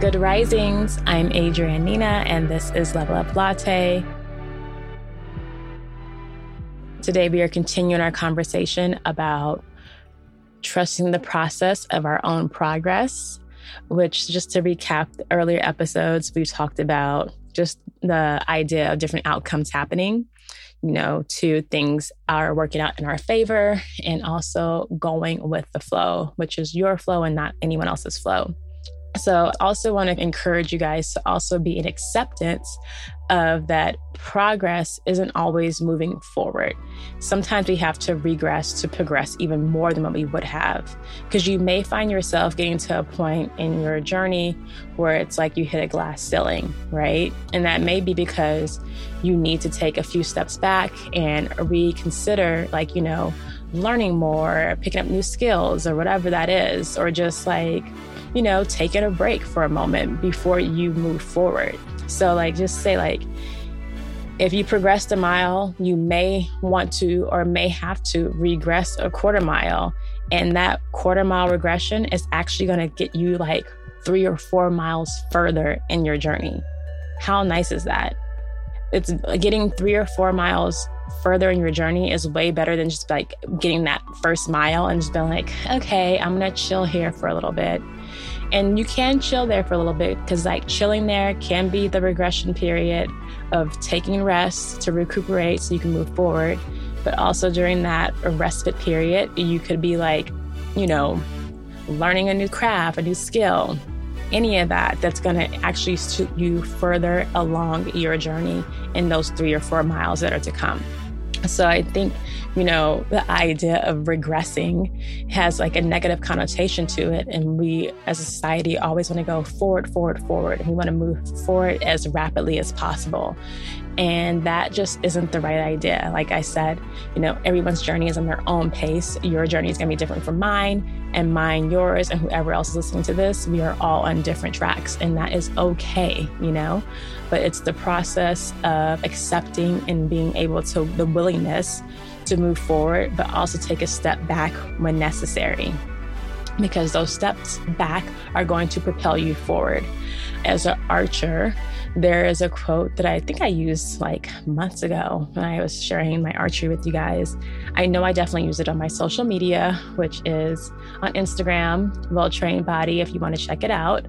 Good risings. I'm Adrianne Nina, and this is Level Up Latte. Today, we are continuing our conversation about trusting the process of our own progress, which, just to recap earlier episodes, we talked about just the idea of different outcomes happening. You know, two things are working out in our favor and also going with the flow, which is your flow and not anyone else's flow. So, I also want to encourage you guys to also be in acceptance of that progress isn't always moving forward. Sometimes we have to regress to progress even more than what we would have. Because you may find yourself getting to a point in your journey where it's like you hit a glass ceiling, right? And that may be because you need to take a few steps back and reconsider, like, you know, learning more, picking up new skills, or whatever that is, or just like, you know, taking a break for a moment before you move forward. So, like, just say, like, if you progressed a mile, you may want to or may have to regress a quarter mile. And that quarter mile regression is actually going to get you like three or four miles further in your journey. How nice is that? It's getting three or four miles further in your journey is way better than just like getting that first mile and just being like, okay, I'm going to chill here for a little bit. And you can chill there for a little bit because, like, chilling there can be the regression period of taking rest to recuperate so you can move forward. But also during that respite period, you could be like, you know, learning a new craft, a new skill, any of that that's going to actually suit you further along your journey in those three or four miles that are to come. So I think, you know, the idea of regressing has like a negative connotation to it. And we as a society always want to go forward, forward, forward. And we want to move forward as rapidly as possible. And that just isn't the right idea. Like I said, you know, everyone's journey is on their own pace. Your journey is going to be different from mine, and mine yours, and whoever else is listening to this. We are all on different tracks, and that is okay, you know? But it's the process of accepting and being able to, the willingness to move forward, but also take a step back when necessary because those steps back are going to propel you forward. As an archer, there is a quote that I think I used like months ago when I was sharing my archery with you guys. I know I definitely use it on my social media, which is on Instagram, Well Trained Body, if you want to check it out.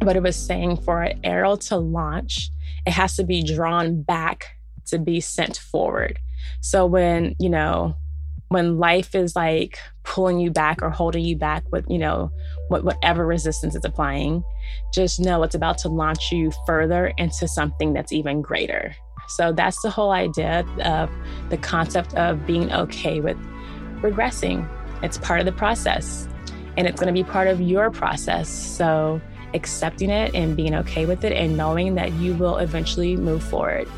But it was saying for an arrow to launch, it has to be drawn back to be sent forward. So when, you know, when life is like pulling you back or holding you back with, you know, what, whatever resistance it's applying, just know it's about to launch you further into something that's even greater. So that's the whole idea of the concept of being okay with regressing. It's part of the process and it's going to be part of your process. So accepting it and being okay with it and knowing that you will eventually move forward.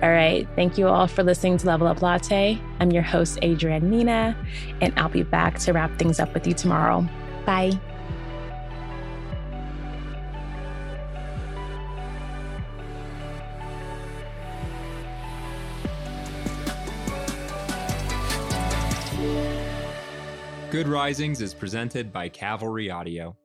All right. Thank you all for listening to Level Up Latte. I'm your host, Adrianne Nina, and I'll be back to wrap things up with you tomorrow. Bye. Good Risings is presented by Cavalry Audio.